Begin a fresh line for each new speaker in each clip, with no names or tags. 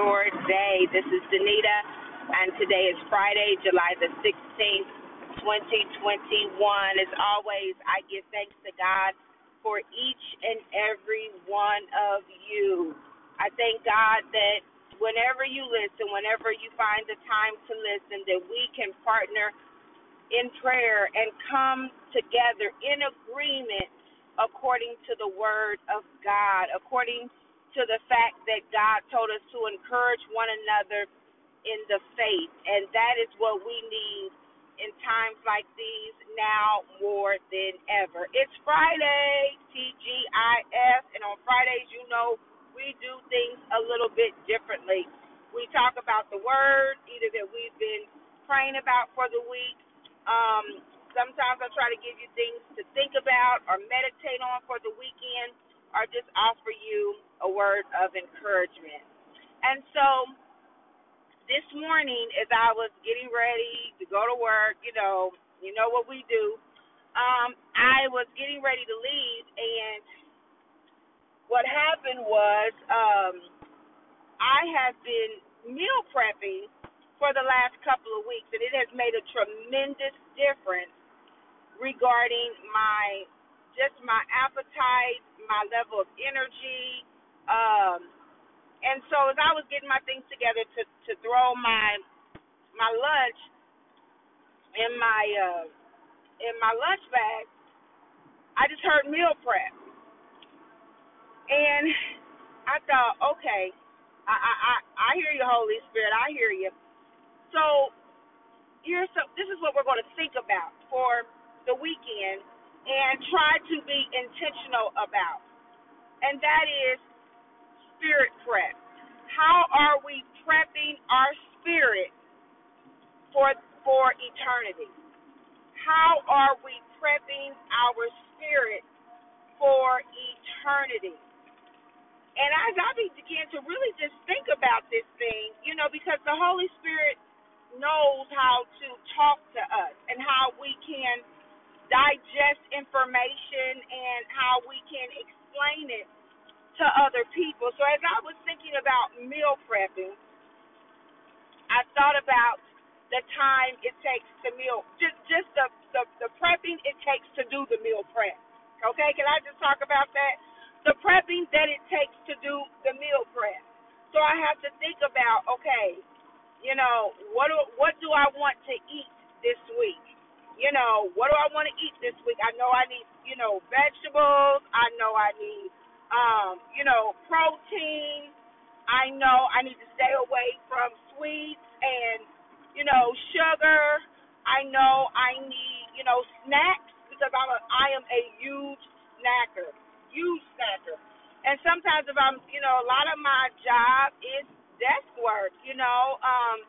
your day. This is Danita, and today is Friday, July the 16th, 2021. As always, I give thanks to God for each and every one of you. I thank God that whenever you listen, whenever you find the time to listen, that we can partner in prayer and come together in agreement according to the word of God, according to the fact that God told us to encourage one another in the faith. And that is what we need in times like these now more than ever. It's Friday, TGIF, and on Fridays, you know, we do things a little bit differently. We talk about the word, either that we've been praying about for the week. Um, sometimes I try to give you things to think about or meditate on for the weekend or just offer you a word of encouragement. And so this morning, as I was getting ready to go to work, you know, you know what we do. Um, I was getting ready to leave, and what happened was um, I have been meal prepping for the last couple of weeks, and it has made a tremendous difference regarding my just my appetite, my level of energy. Um, and so as I was getting my things together to to throw my my lunch in my uh, in my lunch bag, I just heard meal prep, and I thought, okay, I I I, I hear you, Holy Spirit, I hear you. So here's so this is what we're going to think about for the weekend and try to be intentional about. And that is spirit prep. How are we prepping our spirit for for eternity? How are we prepping our spirit for eternity? And as I began to really just think about this thing, you know, because the Holy Spirit knows how to talk to us and how we can digest information and how we can explain it to other people. So as I was thinking about meal prepping, I thought about the time it takes to meal just just the, the the prepping it takes to do the meal prep. Okay, can I just talk about that? The prepping that it takes to do the meal prep. So I have to think about okay, you know, what do what do I want to eat this week? You know, what do I want to eat this week? I know I need, you know, vegetables. I know I need, um, you know, protein. I know I need to stay away from sweets and, you know, sugar. I know I need, you know, snacks because I'm a, I am a huge snacker, huge snacker. And sometimes if I'm, you know, a lot of my job is desk work, you know, um,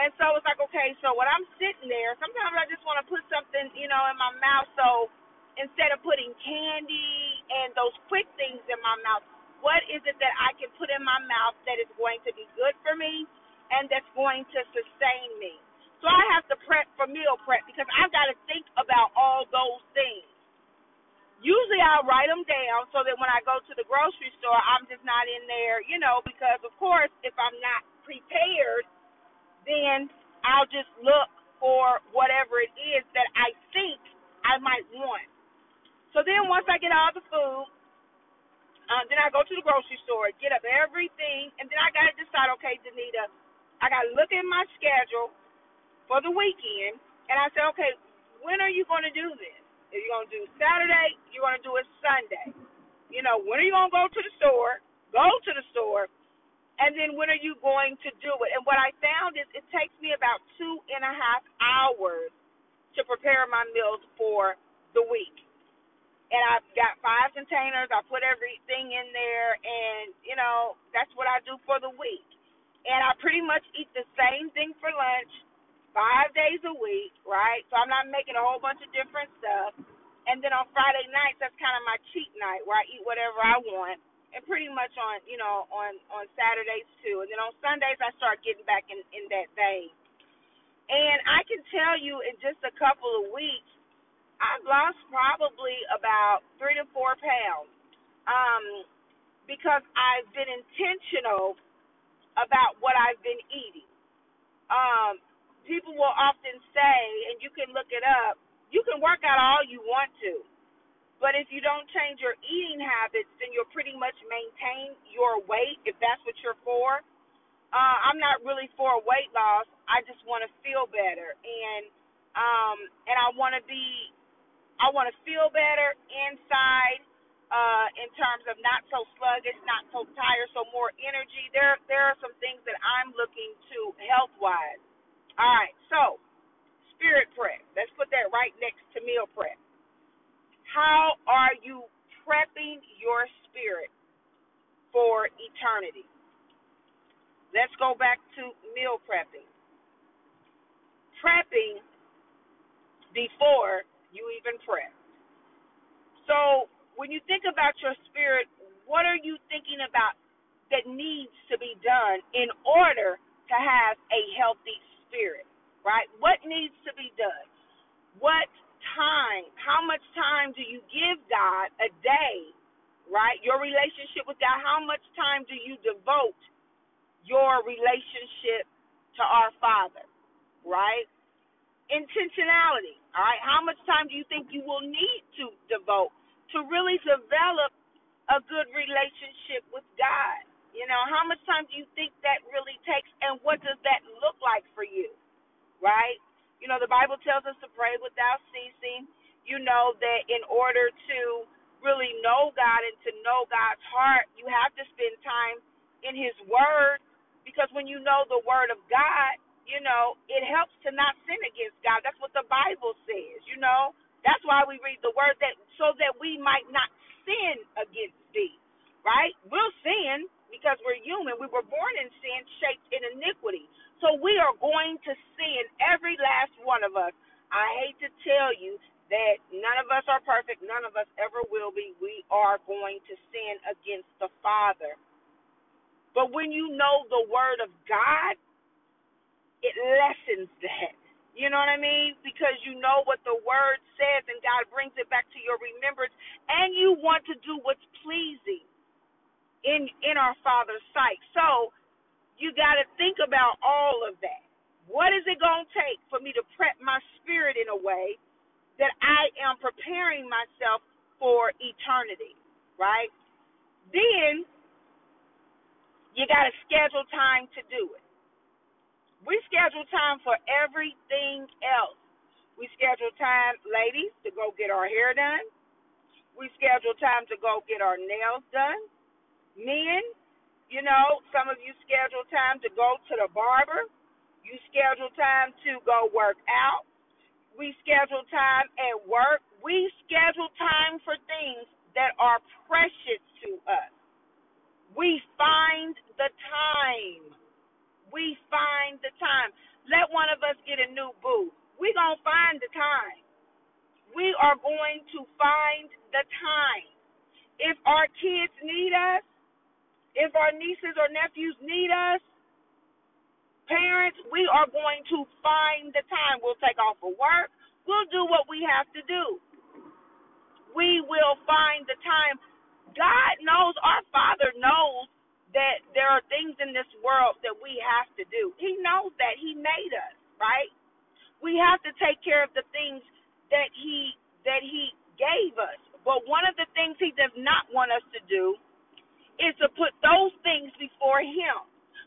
and so it's like, okay, so when I'm sitting there, sometimes I just want to put something, you know, in my mouth. So instead of putting candy and those quick things in my mouth, what is it that I can put in my mouth that is going to be good for me and that's going to sustain me? So I have to prep for meal prep because I've got to think about all those things. Usually I'll write them down so that when I go to the grocery store, I'm just not in there, you know, because of course, if I'm not prepared, then I'll just look for whatever it is that I think I might want. So then once I get all the food, um, then I go to the grocery store, get up everything, and then I gotta decide, okay, Danita, I gotta look at my schedule for the weekend, and I say, okay, when are you gonna do this? Are you gonna do Saturday? You're gonna do it Sunday. You know, when are you gonna go to the store? Go to the store and then when are you going to do it? And what I found is it takes me about two and a half hours to prepare my meals for the week. And I've got five containers. I put everything in there, and you know that's what I do for the week. And I pretty much eat the same thing for lunch, five days a week, right? So I'm not making a whole bunch of different stuff. And then on Friday nights, that's kind of my cheat night where I eat whatever I want and pretty much on you know on on Saturdays too, and then on Sundays I start getting back in in that vein. And I can tell you in just a couple of weeks, I've lost probably about three to four pounds, um, because I've been intentional about what I've been eating. Um, people will often say, and you can look it up, you can work out all you want to, but if you don't change your eating habits, then you'll pretty much maintain your weight if that's what you're for. Uh, I'm not really for weight loss. I just want to feel better, and um, and I want to be, I want to feel better inside uh, in terms of not so sluggish, not so tired, so more energy. There, there are some things that I'm looking to health wise. All right, so spirit prep. Let's put that right next to meal prep. How are you prepping your spirit for eternity? Let's go back to meal prepping. Prepping before you even prep. So when you think about your spirit, what are you thinking about that needs to be done in order to have a healthy spirit, right? What needs to be done? What time, how much time do you give God a day, right? Your relationship with God, how much time do you devote your relationship to our Father, right? Intentionality, all right? How much time do you think you will need to devote to really develop a good relationship with God. You know, how much time do you think that really takes and what does that look like for you? Right? You know, the Bible tells us to pray without ceasing. You know that in order to really know God and to know God's heart, you have to spend time in his word because when you know the word of God, you know, it helps to not sin against God. That's what the Bible says, you know. That's why we read the word that so that we might not sin against thee. Right? We'll sin because we're human. We were born in sin, shaped in iniquity. So we are going to sin, every last one of us. I hate to tell you that none of us are perfect. None of us ever will be. We are going to sin against the Father. But when you know the Word of God, it lessens that. You know what I mean? Because you know what the word says and God brings it back to your remembrance and you want to do what's pleasing in in our Father's sight. So you got to think about all of that. What is it going to take for me to prep my spirit in a way that I am preparing myself for eternity, right? Then you got to schedule time to do it. We schedule time for everything else. We schedule time, ladies, to go get our hair done. We schedule time to go get our nails done. Men, you know, some of you schedule time to go to the barber. You schedule time to go work out. We schedule time at work. We schedule time for things that are precious to us. We find the time we find the time. Let one of us get a new boo. We're going to find the time. We are going to find the time. If our kids need us, if our nieces or nephews need us, parents, we are going to find the time. We'll take off for work. We'll do what we have to do. We will find the time. God knows, our Father knows that there are things in this world that we have to do. He knows that he made us, right? We have to take care of the things that he that he gave us. But one of the things he does not want us to do is to put those things before him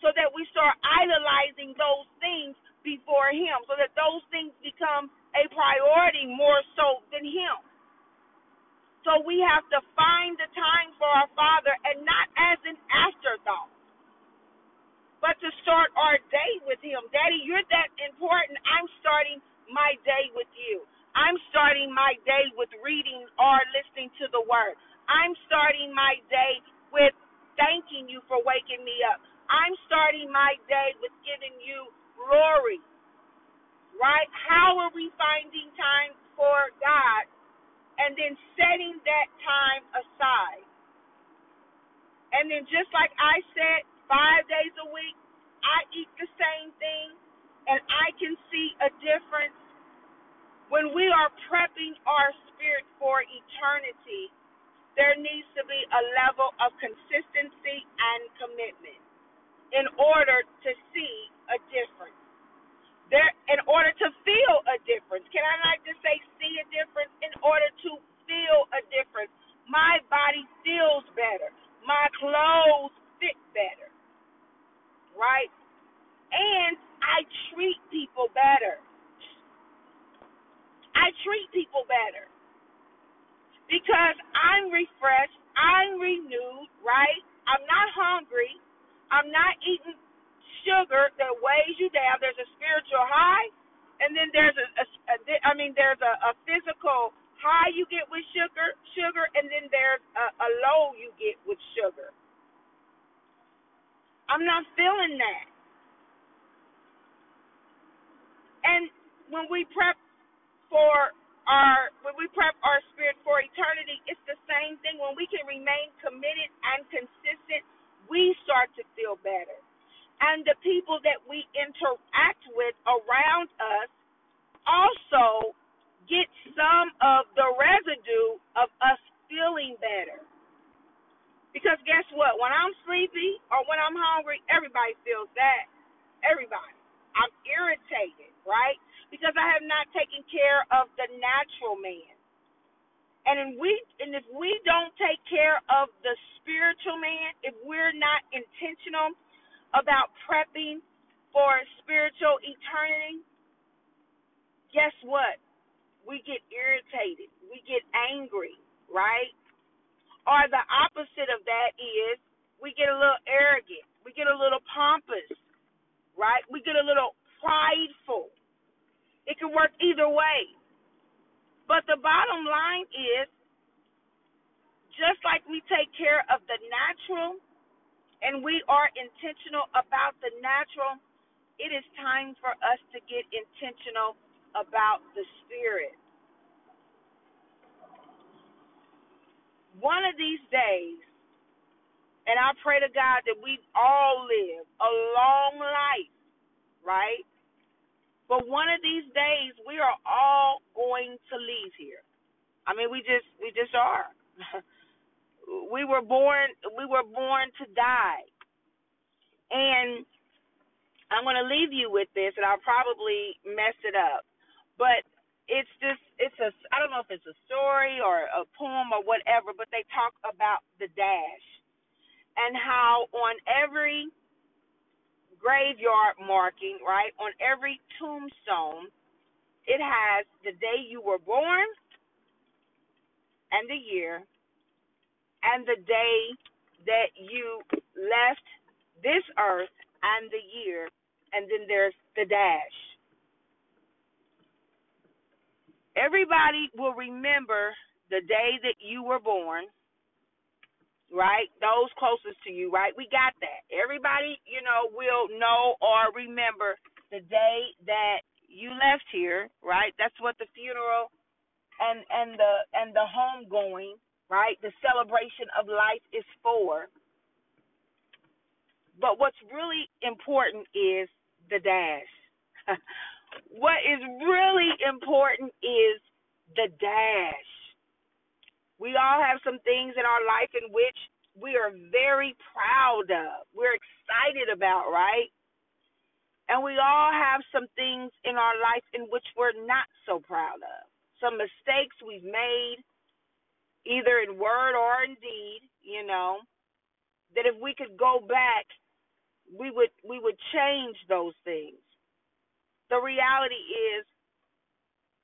so that we start idolizing those things before him so that those things become a priority more so than him. So we have to find the time for our Father and not as an afterthought, but to start our day with Him. Daddy, you're that important. I'm starting my day with you. I'm starting my day with reading or listening to the Word. I'm starting my day with thanking you for waking me up. I'm starting my day with giving you glory. Right? How are we finding time for God and then setting that time aside. And then just like I said, five days a week, I eat the same thing, and I can see a difference when we are prepping our spirit for eternity. There needs to be a level of consistency and commitment. in order to see a difference. There, in order to feel a difference. Can I like to say see a difference? In order to feel a difference, my body feels better. My clothes fit better. Right? And I treat people better. I treat people better because I'm refreshed, I'm renewed, right? I'm not hungry, I'm not eating sugar that weighs you down. There's a spiritual high, and then there's a, a, a I mean, there's a, a physical high you get with sugar, sugar, and then there's a, a low you get with sugar. I'm not feeling that. And when we prep for our when we prep our spirit for eternity, it's the same thing. When we can remain committed and consistent, we start to feel better and the people that we interact with around us also get some of the residue of us feeling better. Because guess what? When I'm sleepy or when I'm hungry, everybody feels that. Everybody. I'm irritated, right? Because I have not taken care of the natural man. And if we and if we don't take care of the spiritual man, if we're not intentional about prepping for spiritual eternity, guess what? We get irritated. We get angry, right? Or the opposite of that is we get a little arrogant. We get a little pompous, right? We get a little prideful. It can work either way. But the bottom line is just like we take care of the natural and we are intentional about the natural, it is time for us to get intentional about the spirit. One of these days, and I pray to God that we all live a long life, right? But one of these days we are all going to leave here. I mean we just we just are. we were born we were born to die. And I'm going to leave you with this and I'll probably mess it up. But it's just it's a I don't know if it's a story or a poem or whatever, but they talk about the dash and how on every graveyard marking, right, on every tombstone, it has the day you were born and the year and the day that you left this earth and the year, and then there's the dash. Everybody will remember the day that you were born, right? Those closest to you, right? We got that. Everybody, you know, will know or remember the day that you left here, right? That's what the funeral and and the and the homegoing right? The celebration of life is for. But what's really important is the dash. what is really important is the dash. We all have some things in our life in which we are very proud of. We're excited about, right? And we all have some things in our life in which we're not so proud of. Some mistakes we've made, either in word or in deed, you know, that if we could go back, we would we would change those things. The reality is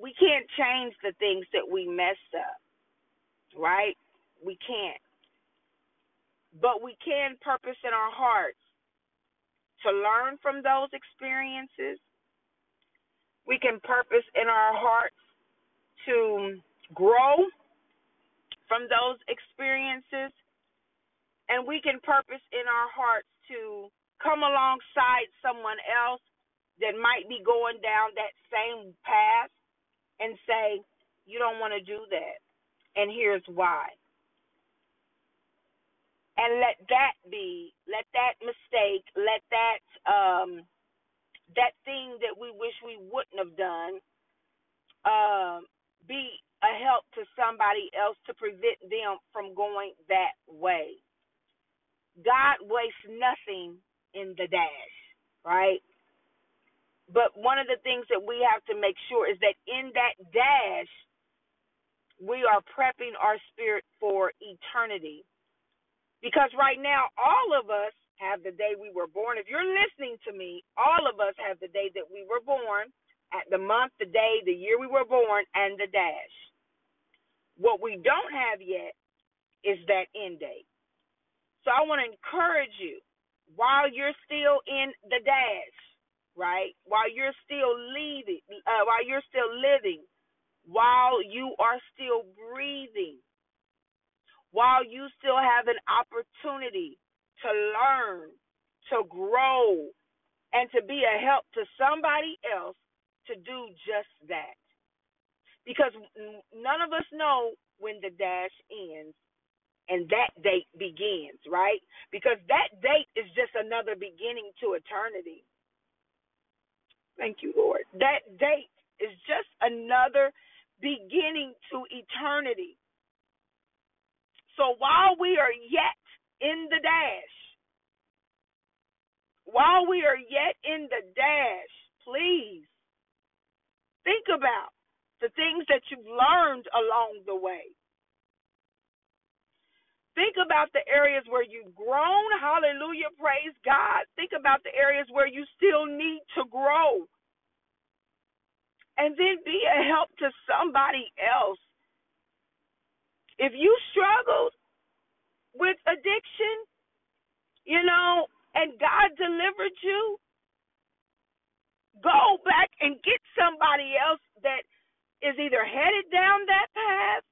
we can't change the things that we messed up. Right? We can't. But we can purpose in our hearts to learn from those experiences. We can purpose in our hearts to grow from those experiences. And we can purpose in our hearts to come alongside someone else that might be going down that same path and say, You don't want to do that. And here's why. And let that be, let that mistake, let that um that thing that we wish we wouldn't have done um be a help to somebody else to prevent them from going that way. God wastes nothing in the dash, right? But one of the things that we have to make sure is that in that dash, we are prepping our spirit for eternity. Because right now, all of us have the day we were born. If you're listening to me, all of us have the day that we were born, at the month, the day, the year we were born, and the dash. What we don't have yet is that end date. So I want to encourage you while you're still in the dash, right? While you're still leaving, uh, while you're still living, while you are still breathing, while you still have an opportunity to learn, to grow, and to be a help to somebody else to do just that. Because none of us know when the dash ends and that date begins, right? Because that date is just another beginning to eternity. Thank you, Lord. That date is just another beginning to eternity. So while we are yet in the dash, while we are yet in the dash, please think about the things that you've learned along the way. Think about the areas where you've grown. Hallelujah. Praise God. Think about the areas where you still need to grow. And then be a help to somebody else. If you struggled with addiction, you know, and God delivered you, go back and get somebody else that is either headed down that path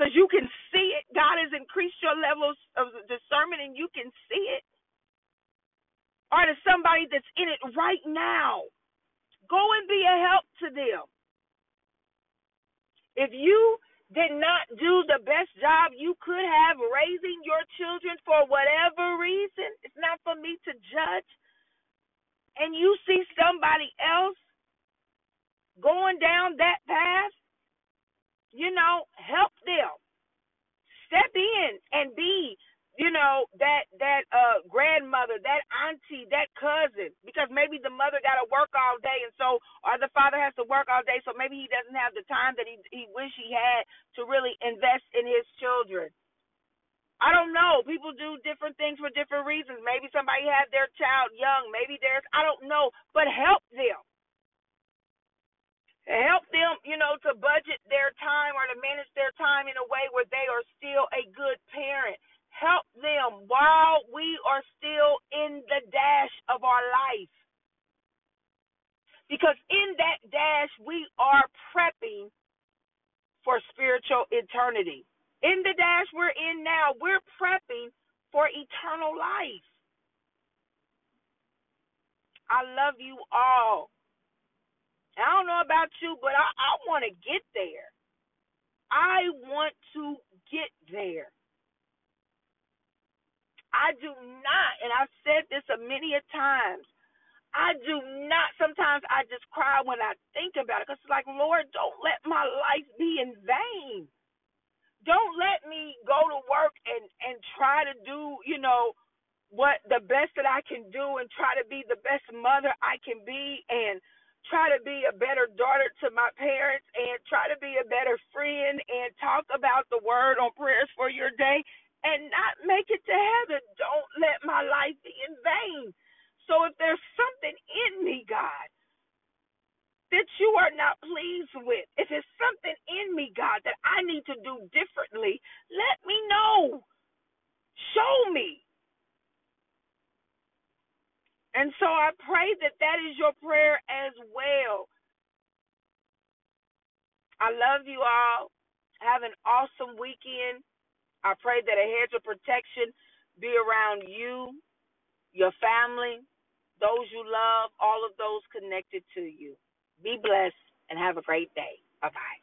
because you can see it. God has increased your levels of discernment and you can see it. Or to somebody that's in it right now, go and be a help to them. If you did not do the best job you could have raising your children for whatever reason, it's not for me to judge, and you see somebody else going down that path, you know, help them. Step in and be, you know, that that uh grandmother, that auntie, that cousin, because maybe the mother got to work all day, and so or the father has to work all day, so maybe he doesn't have the time that he he wish he had to really invest in his children. I don't know. People do different things for different reasons. Maybe somebody had their child young. Maybe there's I don't know, but help them help them, you know, to budget their time or to manage their time in a way where they are still a good parent. Help them while we are still in the dash of our life. Because in that dash, we are prepping for spiritual eternity. In the dash we're in now, we're prepping for eternal life. I love you all. I don't know about you, but I, I want to get there. I want to get there. I do not, and I've said this a many a times. I do not. Sometimes I just cry when I think about it because it's like, Lord, don't let my life be in vain. Don't let me go to work and and try to do, you know, what the best that I can do and try to be the best mother I can be and try to be a better daughter to my parents and try to be a better friend and talk about the word on prayers for your day and not make it to heaven. Don't let my life be in vain. So if there's something in me, God, that you are not pleased with, if it's something in me, God, that I need to do differently, let me know. Show me. And so I pray that that is your prayer as well. I love you all. Have an awesome weekend. I pray that a hedge of protection be around you, your family, those you love, all of those connected to you. Be blessed and have a great day. Bye bye.